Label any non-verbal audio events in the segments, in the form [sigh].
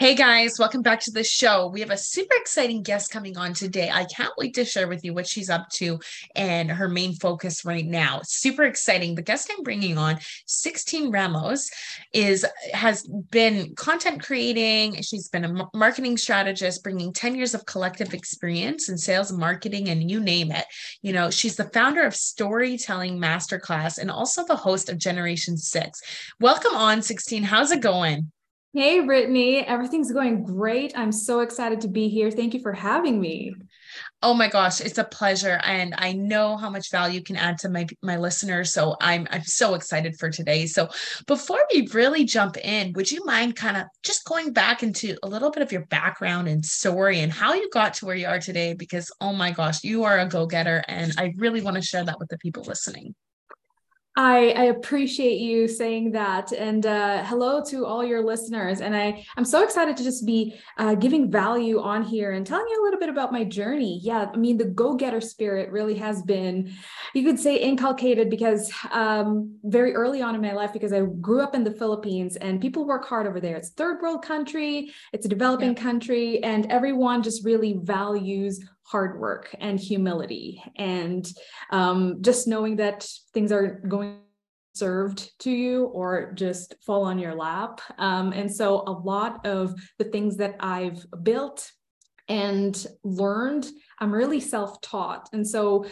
Hey guys, welcome back to the show. We have a super exciting guest coming on today. I can't wait to share with you what she's up to and her main focus right now. Super exciting. The guest I'm bringing on, Sixteen Ramos, is has been content creating. She's been a marketing strategist, bringing 10 years of collective experience in sales, marketing, and you name it. You know, she's the founder of Story Selling Masterclass and also the host of Generation Six. Welcome on, Sixteen. How's it going? Hey, Brittany. Everything's going great. I'm so excited to be here. Thank you for having me. Oh my gosh, it's a pleasure, and I know how much value you can add to my my listeners. So I'm I'm so excited for today. So before we really jump in, would you mind kind of just going back into a little bit of your background and story and how you got to where you are today? Because oh my gosh, you are a go getter, and I really want to share that with the people listening. I, I, appreciate you saying that. And uh, hello to all your listeners. And I, I'm so excited to just be uh, giving value on here and telling you a little bit about my journey. Yeah, I mean, the go getter spirit really has been, you could say, inculcated because um, very early on in my life, because I grew up in the Philippines and people work hard over there. It's third world country, it's a developing yeah. country, and everyone just really values hard work and humility and um, just knowing that things are going served to you or just fall on your lap um, and so a lot of the things that i've built and learned i'm really self-taught and so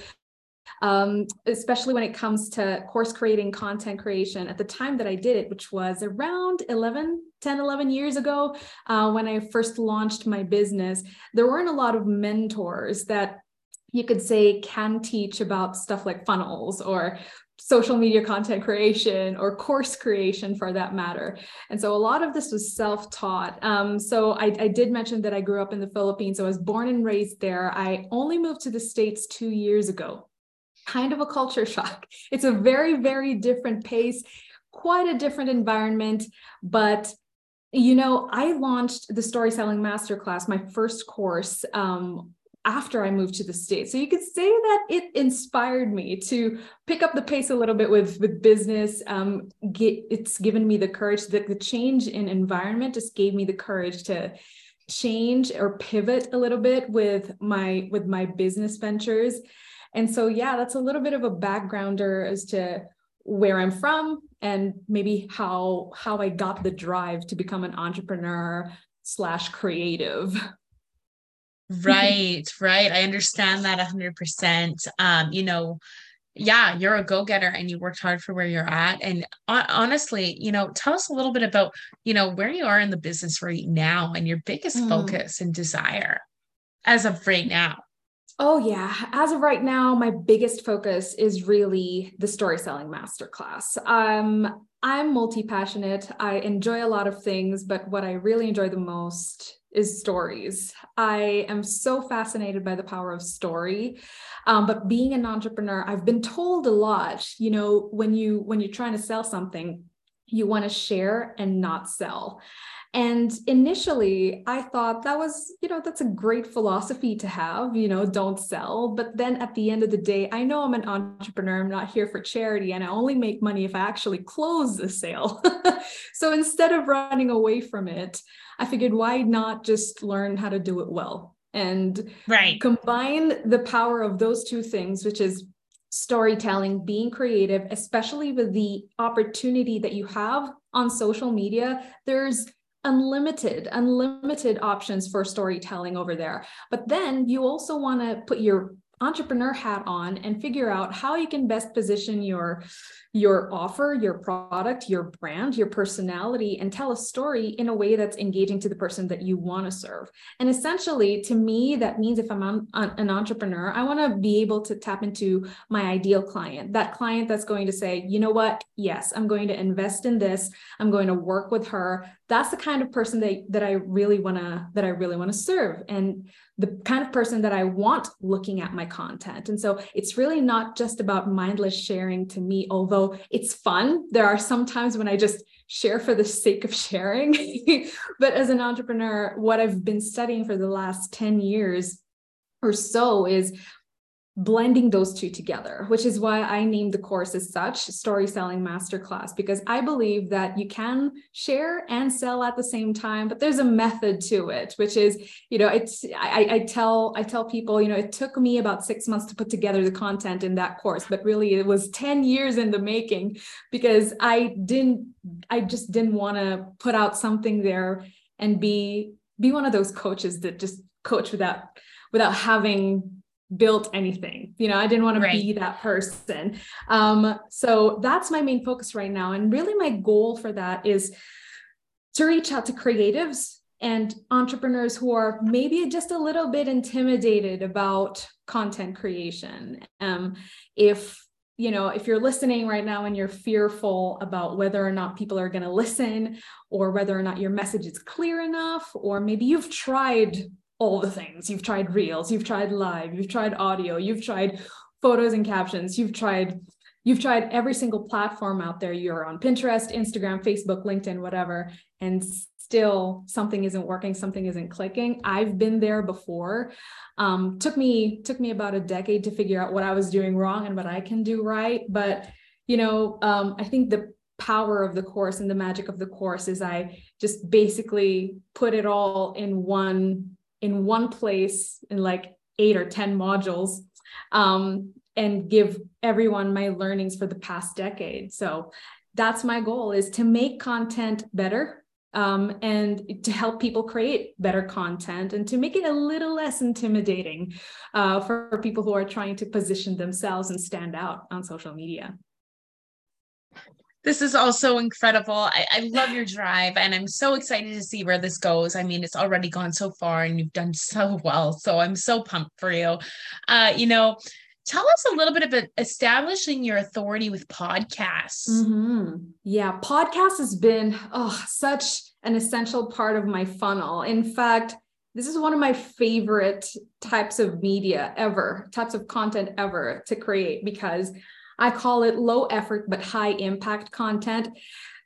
um, especially when it comes to course creating, content creation. At the time that I did it, which was around 11, 10, 11 years ago, uh, when I first launched my business, there weren't a lot of mentors that you could say can teach about stuff like funnels or social media content creation or course creation for that matter. And so a lot of this was self taught. Um, so I, I, did mention that I grew up in the Philippines. I was born and raised there. I only moved to the States two years ago kind of a culture [laughs] shock. It's a very, very different pace, quite a different environment. But, you know, I launched the Story Selling Masterclass, my first course. Um, after I moved to the state. So you could say that it inspired me to pick up the pace a little bit with, with business. Um, get, it's given me the courage that the change in environment just gave me the courage to change or pivot a little bit with my with my business ventures and so, yeah, that's a little bit of a backgrounder as to where I'm from and maybe how how I got the drive to become an entrepreneur slash creative. right, right. I understand that 100%. Um, you know, yeah, you're a go-getter and you worked hard for where you're at. And honestly, you know, tell us a little bit about, you know, where you are in the business right now and your biggest mm. focus and desire as of right now. Oh, yeah. As of right now, my biggest focus is really the storytelling masterclass. Um, I'm multi passionate. I enjoy a lot of things, but what I really enjoy the most is stories. I am so fascinated by the power of story. Um, but being an entrepreneur, I've been told a lot, you know, when you when you're trying to sell something, you want to share and not sell. And initially, I thought that was, you know, that's a great philosophy to have, you know, don't sell. But then at the end of the day, I know I'm an entrepreneur, I'm not here for charity, and I only make money if I actually close the sale. [laughs] so instead of running away from it, I figured, why not just learn how to do it well? And right. combine the power of those two things, which is storytelling, being creative, especially with the opportunity that you have on social media. There's unlimited unlimited options for storytelling over there. But then you also want to put your entrepreneur hat on and figure out how you can best position your your offer your product your brand your personality and tell a story in a way that's engaging to the person that you want to serve. And essentially to me that means if i'm an entrepreneur i want to be able to tap into my ideal client that client that's going to say you know what? Yes i'm going to invest in this. I'm going to work with her that's the kind of person that, that i really want to that i really want to serve and the kind of person that I want looking at my content. And so it's really not just about mindless sharing to me, although it's fun. There are some times when I just share for the sake of sharing. [laughs] but as an entrepreneur, what I've been studying for the last 10 years or so is blending those two together, which is why I named the course as such Story Selling Masterclass, because I believe that you can share and sell at the same time, but there's a method to it, which is, you know, it's I, I tell I tell people, you know, it took me about six months to put together the content in that course, but really it was 10 years in the making because I didn't I just didn't want to put out something there and be be one of those coaches that just coach without without having built anything. You know i didn't want to right. be that person. Um so that's my main focus right now. And really my goal for that is to reach out to creatives and entrepreneurs who are maybe just a little bit intimidated about content creation. Um if you know if you're listening right now and you're fearful about whether or not people are going to listen or whether or not your message is clear enough or maybe you've tried all the things. You've tried reels, you've tried live, you've tried audio, you've tried photos and captions, you've tried you've tried every single platform out there. You're on Pinterest, Instagram, Facebook, LinkedIn, whatever, and still something isn't working, something isn't clicking. I've been there before. Um, took me took me about a decade to figure out what I was doing wrong and what I can do right. But you know, um, I think the power of the course and the magic of the course is I just basically put it all in one in one place in like eight or 10 modules um, and give everyone my learnings for the past decade. So that's my goal is to make content better um, and to help people create better content and to make it a little less intimidating uh, for people who are trying to position themselves and stand out on social media. This is also incredible. I, I love your drive and I'm so excited to see where this goes. I mean, it's already gone so far and you've done so well. So I'm so pumped for you. Uh, you know, tell us a little bit about establishing your authority with podcasts. Mm-hmm. Yeah, podcast has been oh, such an essential part of my funnel. In fact, this is one of my favorite types of media ever, types of content ever to create because I call it low effort but high impact content.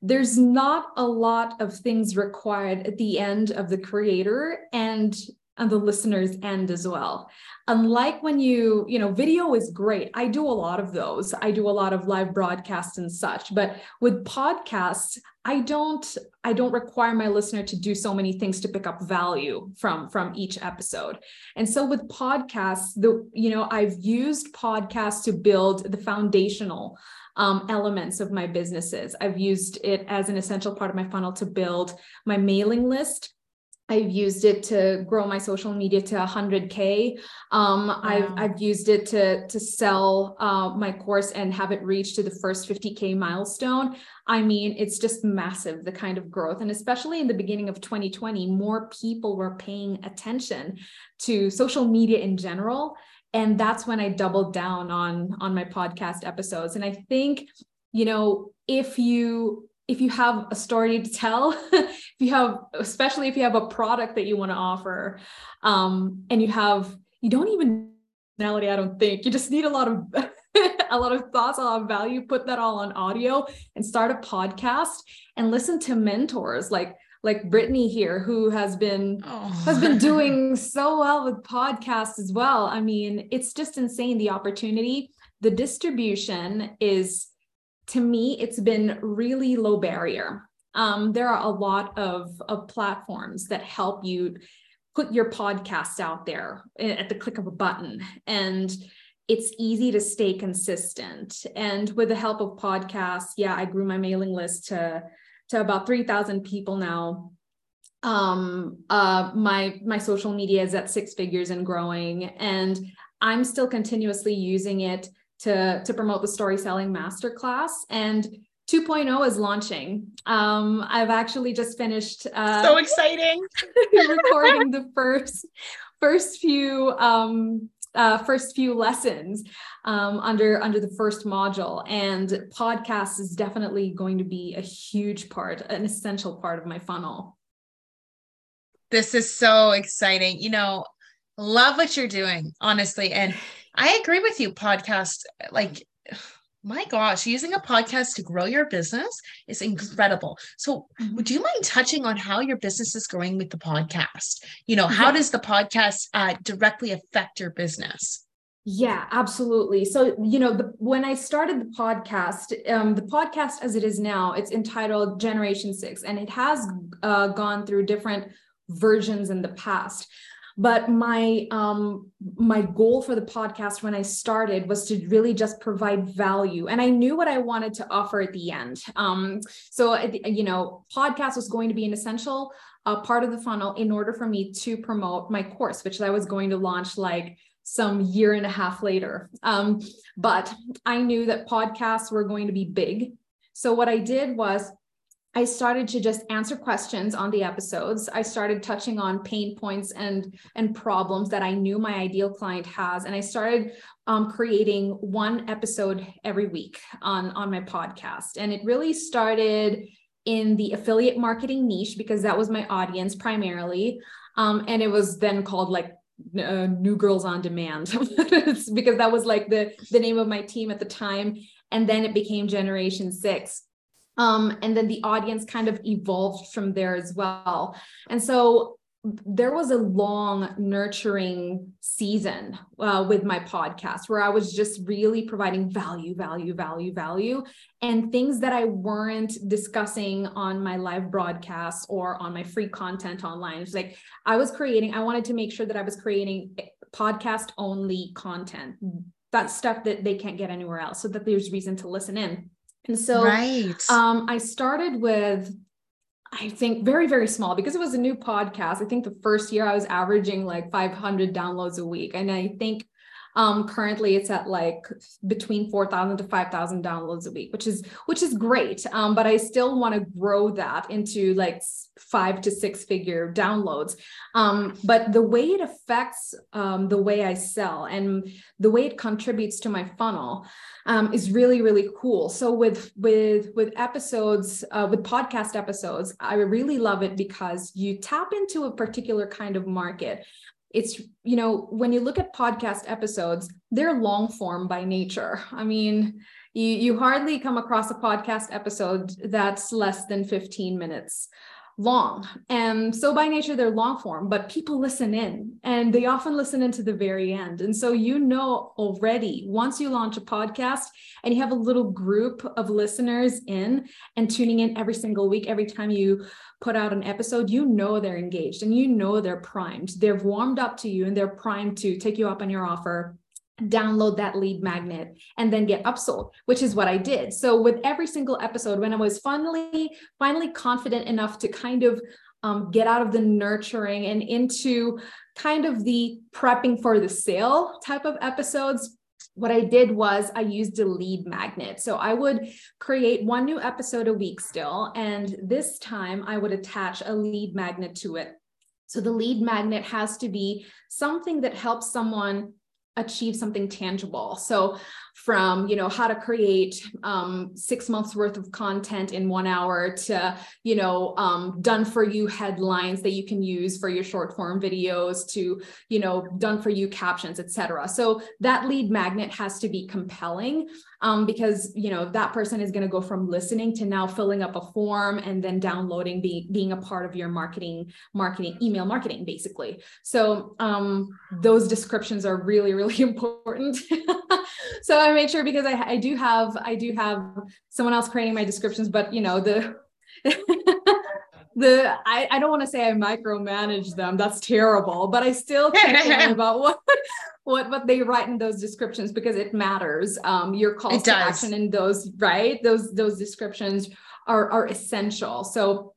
There's not a lot of things required at the end of the creator and on the listener's end as well. Unlike when you you know video is great. I do a lot of those. I do a lot of live broadcasts and such but with podcasts i don't i don't require my listener to do so many things to pick up value from from each episode. And so with podcasts the you know i've used podcasts to build the foundational um, elements of my businesses. I've used it as an essential part of my funnel to build my mailing list I've used it to grow my social media to 100k. Um, wow. I've I've used it to to sell uh, my course and have it reach to the first 50k milestone. I mean, it's just massive the kind of growth, and especially in the beginning of 2020, more people were paying attention to social media in general, and that's when I doubled down on on my podcast episodes. And I think, you know, if you if you have a story to tell, [laughs] if you have, especially if you have a product that you want to offer, um, and you have, you don't even personality, I don't think. You just need a lot of [laughs] a lot of thoughts, a lot of value, put that all on audio and start a podcast and listen to mentors like like Brittany here, who has been oh. has been [laughs] doing so well with podcasts as well. I mean, it's just insane the opportunity. The distribution is to me, it's been really low barrier. Um, there are a lot of, of platforms that help you put your podcast out there at the click of a button. And it's easy to stay consistent. And with the help of podcasts, yeah, I grew my mailing list to, to about 3,000 people now. Um, uh, my my social media is at six figures and growing, and I'm still continuously using it to, to promote the Story Selling masterclass. And 2.0 is launching. Um, I've actually just finished. Uh, so exciting! [laughs] recording the first first few um, uh, first few lessons um, under under the first module, and podcast is definitely going to be a huge part, an essential part of my funnel. This is so exciting. You know, love what you're doing, honestly, and I agree with you. Podcast, like [sighs] my gosh, using a podcast to grow your business is incredible. So, mm-hmm. would you mind touching on how your business is growing with the podcast? You know, how yeah. does the podcast uh, directly affect your business? Yeah, absolutely. So, you know, the, when I started the podcast, um, the podcast as it is now, it's entitled Generation Six, and it has uh, gone through different versions in the past but my um my goal for the podcast when i started was to really just provide value. And i knew what i wanted to offer at the end. Um so you know podcast was going to be an essential uh, part of the funnel in order for me to promote my course which i was going to launch like some year and a half later. Um but i knew that podcasts were going to be big. So what i did was I started to just answer questions on the episodes. I started touching on pain points and and problems that I knew my ideal client has, and I started um, creating one episode every week on on my podcast. And it really started in the affiliate marketing niche because that was my audience primarily, um, and it was then called like uh, New Girls on Demand [laughs] because that was like the the name of my team at the time, and then it became Generation Six um, and then the audience kind of evolved from there as well. And so there was a long nurturing season uh, with my podcast where I was just really providing value, value, value, value, and things that I weren't discussing on my live broadcasts or on my free content online. It's like I was creating, I wanted to make sure that I was creating podcast only content, that stuff that they can't get anywhere else so that there's reason to listen in. And so right. um, I started with, I think, very, very small because it was a new podcast. I think the first year I was averaging like 500 downloads a week. And I think um, currently it's at like between 4,000 to 5,000 downloads a week, which is, which is great. Um, but I still want to grow that into like five to six figure downloads. Um, but the way it affects um, the way I sell and the way it contributes to my funnel um, is really, really cool. So with, with, with episodes, uh, with podcast episodes, I really love it because you tap into a particular kind of market it's you know when you look at podcast episodes they're long form by nature. I mean you you hardly come across a podcast episode that's less than 15 minutes long. And so by nature, they're long form, but people listen in and they often listen into the very end. And so you know already once you launch a podcast and you have a little group of listeners in and tuning in every single week, every time you put out an episode, you know they're engaged and you know they're primed. They've warmed up to you and they're primed to take you up on your offer download that lead magnet and then get upsold which is what i did so with every single episode when i was finally finally confident enough to kind of um, get out of the nurturing and into kind of the prepping for the sale type of episodes what I did was I used a lead magnet. So I would create one new episode a week still. And this time I would attach a lead magnet to it. So the lead magnet has to be something that helps someone achieve something tangible. So from you know how to create um, six months worth of content in one hour to you know um, done for you headlines that you can use for your short form videos to you know done for you captions etc so that lead magnet has to be compelling um, because you know that person is going to go from listening to now filling up a form and then downloading being being a part of your marketing marketing email marketing basically. So um, those descriptions are really really [laughs] important. So I made sure because I, I do have I do have someone else creating my descriptions, but you know the [laughs] the I, I don't want to say I micromanage them. That's terrible, but I still [laughs] care about what what what they write in those descriptions because it matters. Um, your calls to action in those right those those descriptions are are essential. So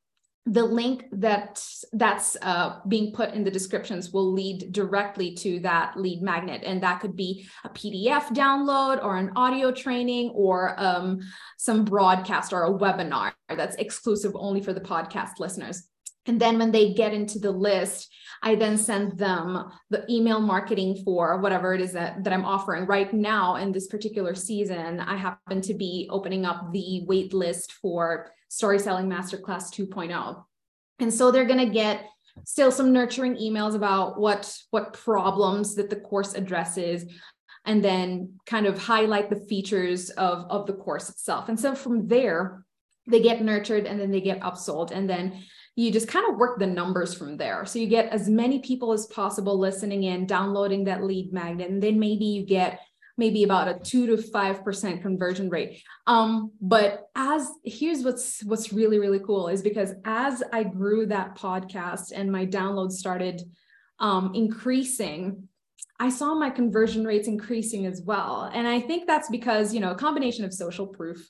the link that that's uh, being put in the descriptions will lead directly to that lead magnet. And that could be a pdf download or an audio training or um, some broadcast or a webinar that's exclusive only for the podcast listeners. And then when they get into the list i then send them the email marketing for whatever it is that, that i'm offering. Right now in this particular season i happen to be opening up the wait list for Story Selling Masterclass 2.0. And so they're going to get still some nurturing emails about what what problems that the course addresses and then kind of highlight the features of of the course itself. And so from there they get nurtured and then they get upsold and then you just kind of work the numbers from there. So you get as many people as possible listening in, downloading that lead magnet, and then maybe you get maybe about a two to five percent conversion rate. Um, but as here's what's what's really really cool is because as I grew that podcast and my downloads started um, increasing, I saw my conversion rates increasing as well. And I think that's because you know a combination of social proof.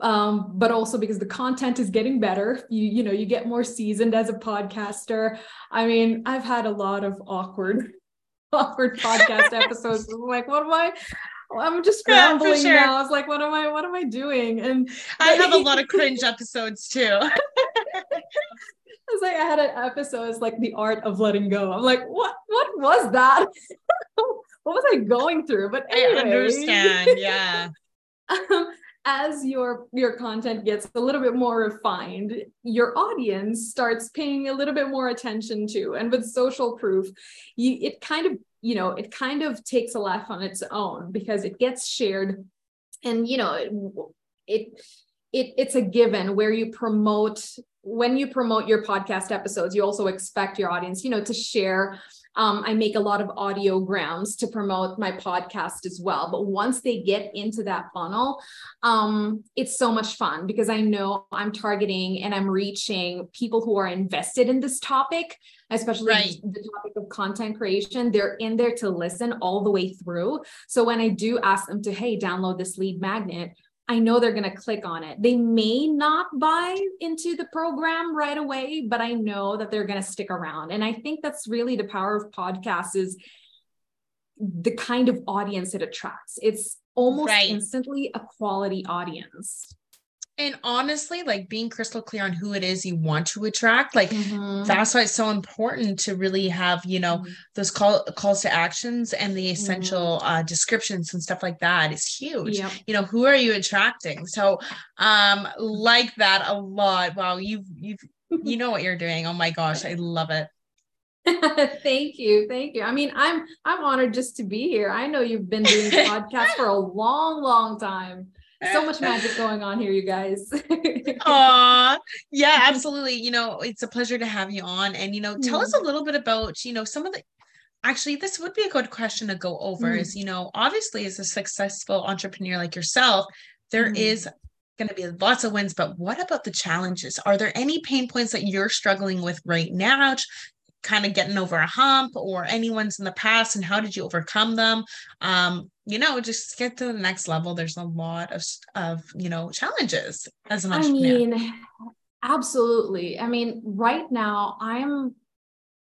Um, but also because the content is getting better you you know you get more seasoned as a podcaster i mean i've had a lot of awkward [laughs] awkward podcast episodes. I'm like, what am I? I'm just scrambling yeah, sure. now. I was like, what am I? What am I doing? And I have a lot of cringe episodes too. [laughs] I was like, I had an episode. It's like the art of letting go. I'm like, what? What was that? [laughs] what was I going through? But anyway. I understand. Yeah. um, as your your content gets a little bit more refined your audience starts paying a little bit more attention to. And with social proof you it kind of you know it kind of takes a life on its own because it gets shared. And you know it, it it, it's a given where you promote when you promote your podcast episodes you also expect your audience you know to share um, I make a lot of audiograms to promote my podcast as well. But once they get into that funnel, um, it's so much fun because I know I'm targeting and I'm reaching people who are invested in this topic, especially right. the topic of content creation. They're in there to listen all the way through. So when I do ask them to, hey, download this lead magnet, I know they're going to click on it. They may not buy into the program right away, but I know that they're going to stick around. And I think that's really the power of podcasts is the kind of audience it attracts. It's almost right. instantly a quality audience and honestly like being crystal clear on who it is you want to attract like mm-hmm. that's why it's so important to really have you know mm-hmm. those call calls to actions and the essential mm-hmm. uh, descriptions and stuff like that is huge yep. you know who are you attracting so um like that a lot wow you've you've you know what you're doing oh my gosh i love it [laughs] thank you thank you i mean i'm i'm honored just to be here i know you've been doing [laughs] podcasts for a long long time so much magic going on here, you guys. [laughs] Aw, yeah, absolutely. You know, it's a pleasure to have you on. And, you know, tell mm. us a little bit about, you know, some of the actually this would be a good question to go over mm. is, you know, obviously as a successful entrepreneur like yourself, there mm. is going to be lots of wins, but what about the challenges? Are there any pain points that you're struggling with right now? Kind of getting over a hump or anyone's in the past and how did you overcome them? Um you know just get to the next level. There's a lot of of you know challenges as an entrepreneur. i mean absolutely. I mean right now i'm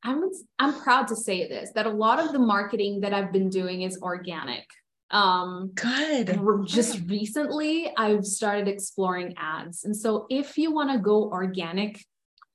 i'm i'm proud to say this that a lot of the marketing that i've been doing is organic. Um good. just recently i've started exploring ads. And so if you want to go organic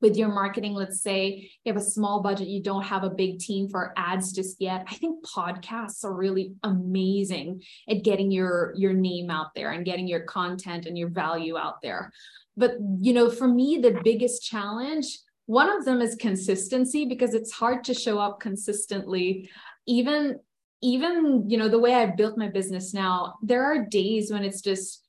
with your marketing let's say you have a small budget you don't have a big team for ads just yet i think podcasts are really amazing at getting your your name out there and getting your content and your value out there. But you know for me the biggest challenge one of them is consistency because it's hard to show up consistently. Even even you know the way i've built my business now there are days when it's just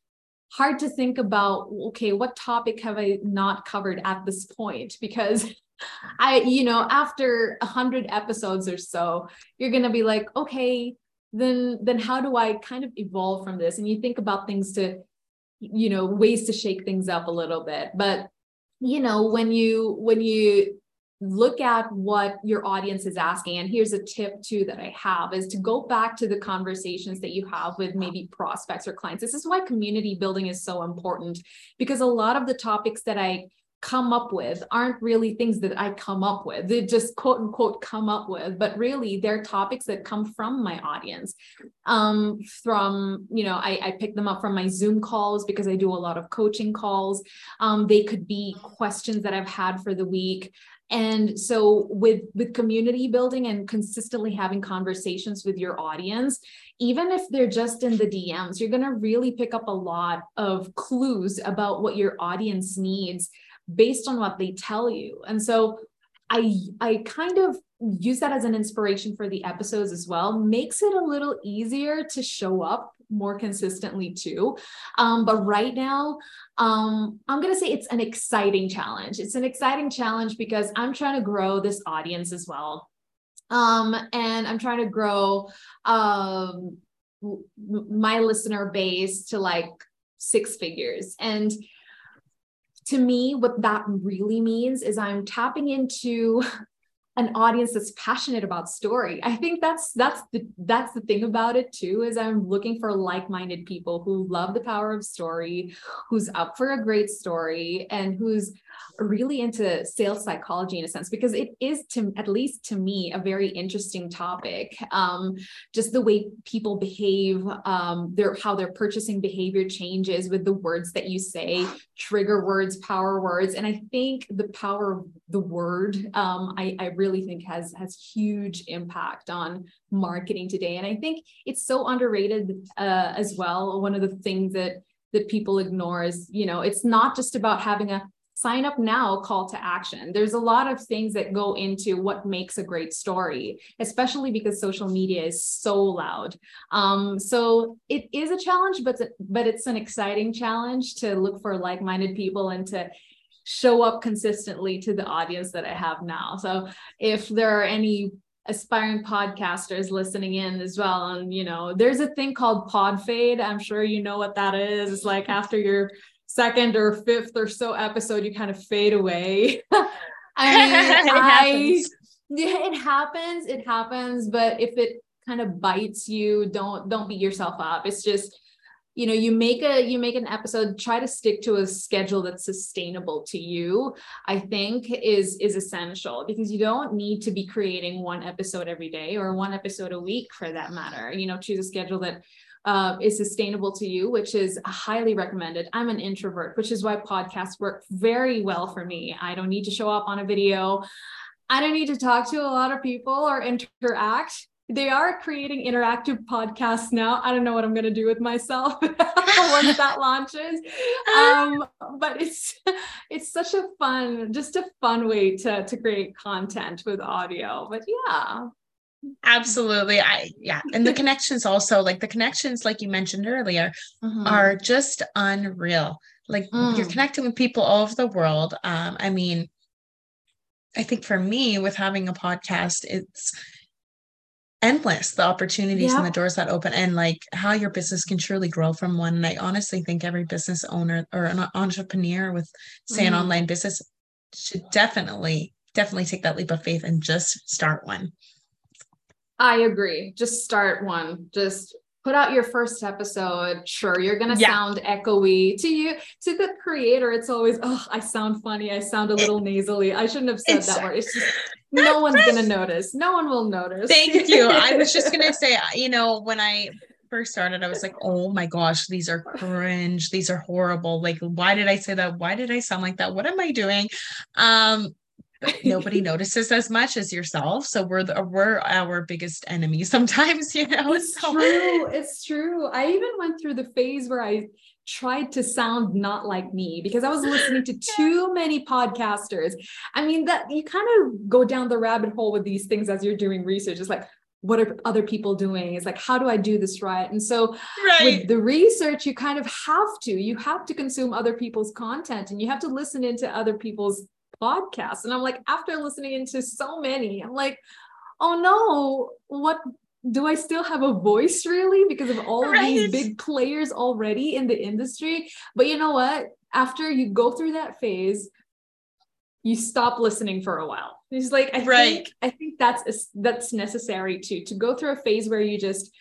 hard to think about okay what topic have i not covered at this point? Because [laughs] i you know after a 100 episodes or so you're going to be like okay then then how do i kind of evolve from this? And you think about things to you know ways to shake things up a little bit. But you know when you when you look at what your audience is asking and here's a tip too that i have is to go back to the conversations that you have with maybe prospects or clients this is why community building is so important because a lot of the topics that i come up with aren't really things that I come up with. They just quote unquote come up with, but really they're topics that come from my audience. Um, from, you know, I, I pick them up from my Zoom calls because I do a lot of coaching calls. Um, they could be questions that I've had for the week. And so with with community building and consistently having conversations with your audience, even if they're just in the DMs, you're going to really pick up a lot of clues about what your audience needs based on what they tell you. And so I I kind of use that as an inspiration for the episodes as well. Makes it a little easier to show up more consistently too. Um, but right now, um, I'm gonna say it's an exciting challenge. It's an exciting challenge because I'm trying to grow this audience as well. Um, and I'm trying to grow um, my listener base to like six figures. And to me, what that really means is I'm tapping into an audience that's passionate about story. I think that's that's the that's the thing about it too is I'm looking for like-minded people who love the power of story, who's up for a great story and who's really into sales psychology in a sense because it is to at least to me a very interesting topic. Um, just the way people behave um, their how their purchasing behavior changes with the words that you say trigger words power words. And i think the power of the word um, I, I really think has has huge impact on marketing today. And i think it's so underrated uh, as well. One of the things that that people ignore is you know it's not just about having a sign up now call to action. There's a lot of things that go into what makes a great story, especially because social media is so loud. Um, so it is a challenge, but but it's an exciting challenge to look for like-minded people and to show up consistently to the audience that I have now. So if there are any aspiring podcasters listening in as well and you know there's a thing called pod fade i'm sure you know what that is it's like after you're second or fifth or so episode, you kind of fade away. [laughs] I mean, it I, yeah, it happens. It happens. But if it kind of bites you, don't don't beat yourself up. It's just, you know, you make a you make an episode. Try to stick to a schedule that's sustainable to you. I think is is essential because you don't need to be creating one episode every day or one episode a week for that matter. You know, choose a schedule that uh, is sustainable to you, which is highly recommended. I'm an introvert, which is why podcasts work very well for me. I don't need to show up on a video. I don't need to talk to a lot of people or interact. They are creating interactive podcasts now. I don't know what I'm going to do with myself [laughs] once that [laughs] launches. Um, but it's it's such a fun, just a fun way to to create content with audio. But yeah, Absolutely. I yeah. And the connections also, like the connections, like you mentioned earlier, mm-hmm. are just unreal. Like mm. you're connecting with people all over the world. Um, I mean, I think for me, with having a podcast, it's endless the opportunities and the doors that open and like how your business can truly grow from one. And I honestly think every business owner or an entrepreneur with say mm. an online business should definitely, definitely take that leap of faith and just start one. I agree. Just start one. Just put out your first episode. Sure, you're gonna yeah. sound echoey to you. To the creator, it's always, oh, I sound funny. I sound a little nasally. I shouldn't have said that word. It's just no one's gonna notice. No one will notice. Thank you. I [laughs] was just gonna say, you know, when I first started, I was like, oh my gosh, these are cringe. These are horrible. Like, why did I say that? Why did I sound like that? What am I doing? Um, nobody notices as much as yourself. So we're the, we're our biggest enemy [laughs] sometimes you know it's so. true it's true. I even went through the phase where i tried to sound not like me because i was listening to [laughs] too many podcasters. I mean that you kind of go down the rabbit hole with these things as you're doing research. It's like what are other people doing? It's like how do i do this right? And so right. with the research you kind of have to you have to consume other people's content and you have to listen into other people's podcasts. And I'm like, after listening into so many, I'm like, oh no, what do I still have a voice really because of all right. of these big players already in the industry? But you know what? After you go through that phase, you stop listening for a while. It's like I right. think I think that's that's necessary too to go through a phase where you just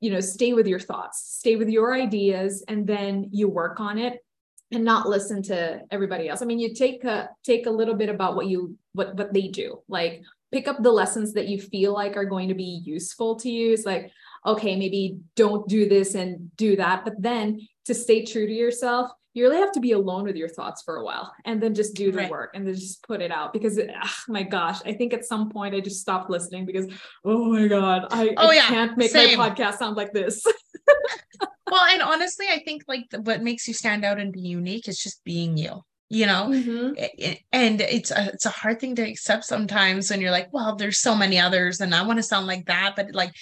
you know stay with your thoughts, stay with your ideas, and then you work on it and not listen to everybody else. I mean, you take a take a little bit about what you what what they do. Like pick up the lessons that you feel like are going to be useful to you. It's like, okay, maybe don't do this and do that. But then to stay true to yourself, you really have to be alone with your thoughts for a while and then just do the right. work and then just put it out because ugh, my gosh i think at some point i just stopped listening because oh my god i, oh, I yeah. can't make Same. my podcast sound like this [laughs] [laughs] well and honestly i think like the, what makes you stand out and be unique is just being you you know mm-hmm. it, and it's a it's a hard thing to accept sometimes when you're like well there's so many others and i want to sound like that but like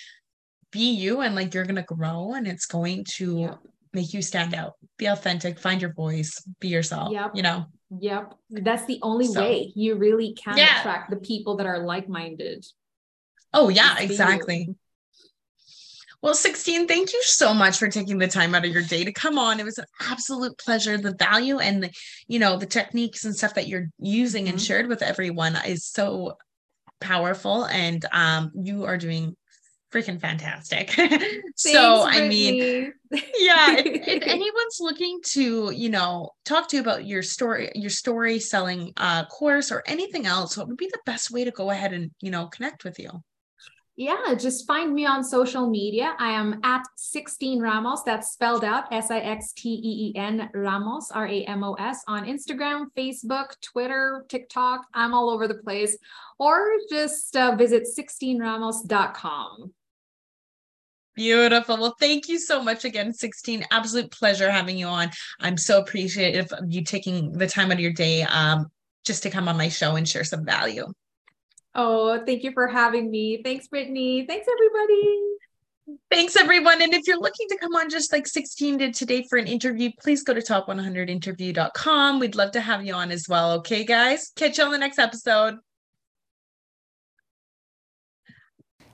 be you and like you're gonna grow and it's going to yeah. make you stand out be authentic find your voice be yourself yep. you know yep that's the only so, way you really can yeah. attract the people that are like-minded oh yeah exactly well, Sixteen, thank you so much for taking the time out of your day to come on. It was an absolute pleasure. The value and the, you know, the techniques and stuff that you're using mm-hmm. and shared with everyone is so powerful. And um, you are doing freaking fantastic. [laughs] so, I mean, yeah, if, [laughs] if, anyone's looking to, you know, talk to you about your story, your story selling uh, course or anything else, what would be the best way to go ahead and, you know, connect with you? Yeah, just find me on social media. I am at Sixteen Ramos. That's spelled out S I X T E E N Ramos, R A M O S, on Instagram, Facebook, Twitter, TikTok. I'm all over the place. Or just uh, visit sixteenramos.com. Beautiful. Well, thank you so much again, Sixteen. Absolute pleasure having you on. I'm so appreciative of you taking the time out of your day um, just to come on my show and share some value. Oh, thank you for having me. Thanks, Brittany. Thanks, everybody. Thanks, everyone. And if you're looking to come on just like Sixteen did today for an interview, please go to top100interview.com. We'd love to have you on as well. Okay, guys? Catch you on the next episode.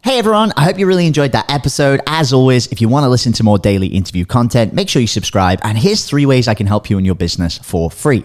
Hey everyone, I hope you really enjoyed that episode. As always, if you want to listen to more daily interview content, make sure you subscribe. And here's three ways I can help you in your business for free.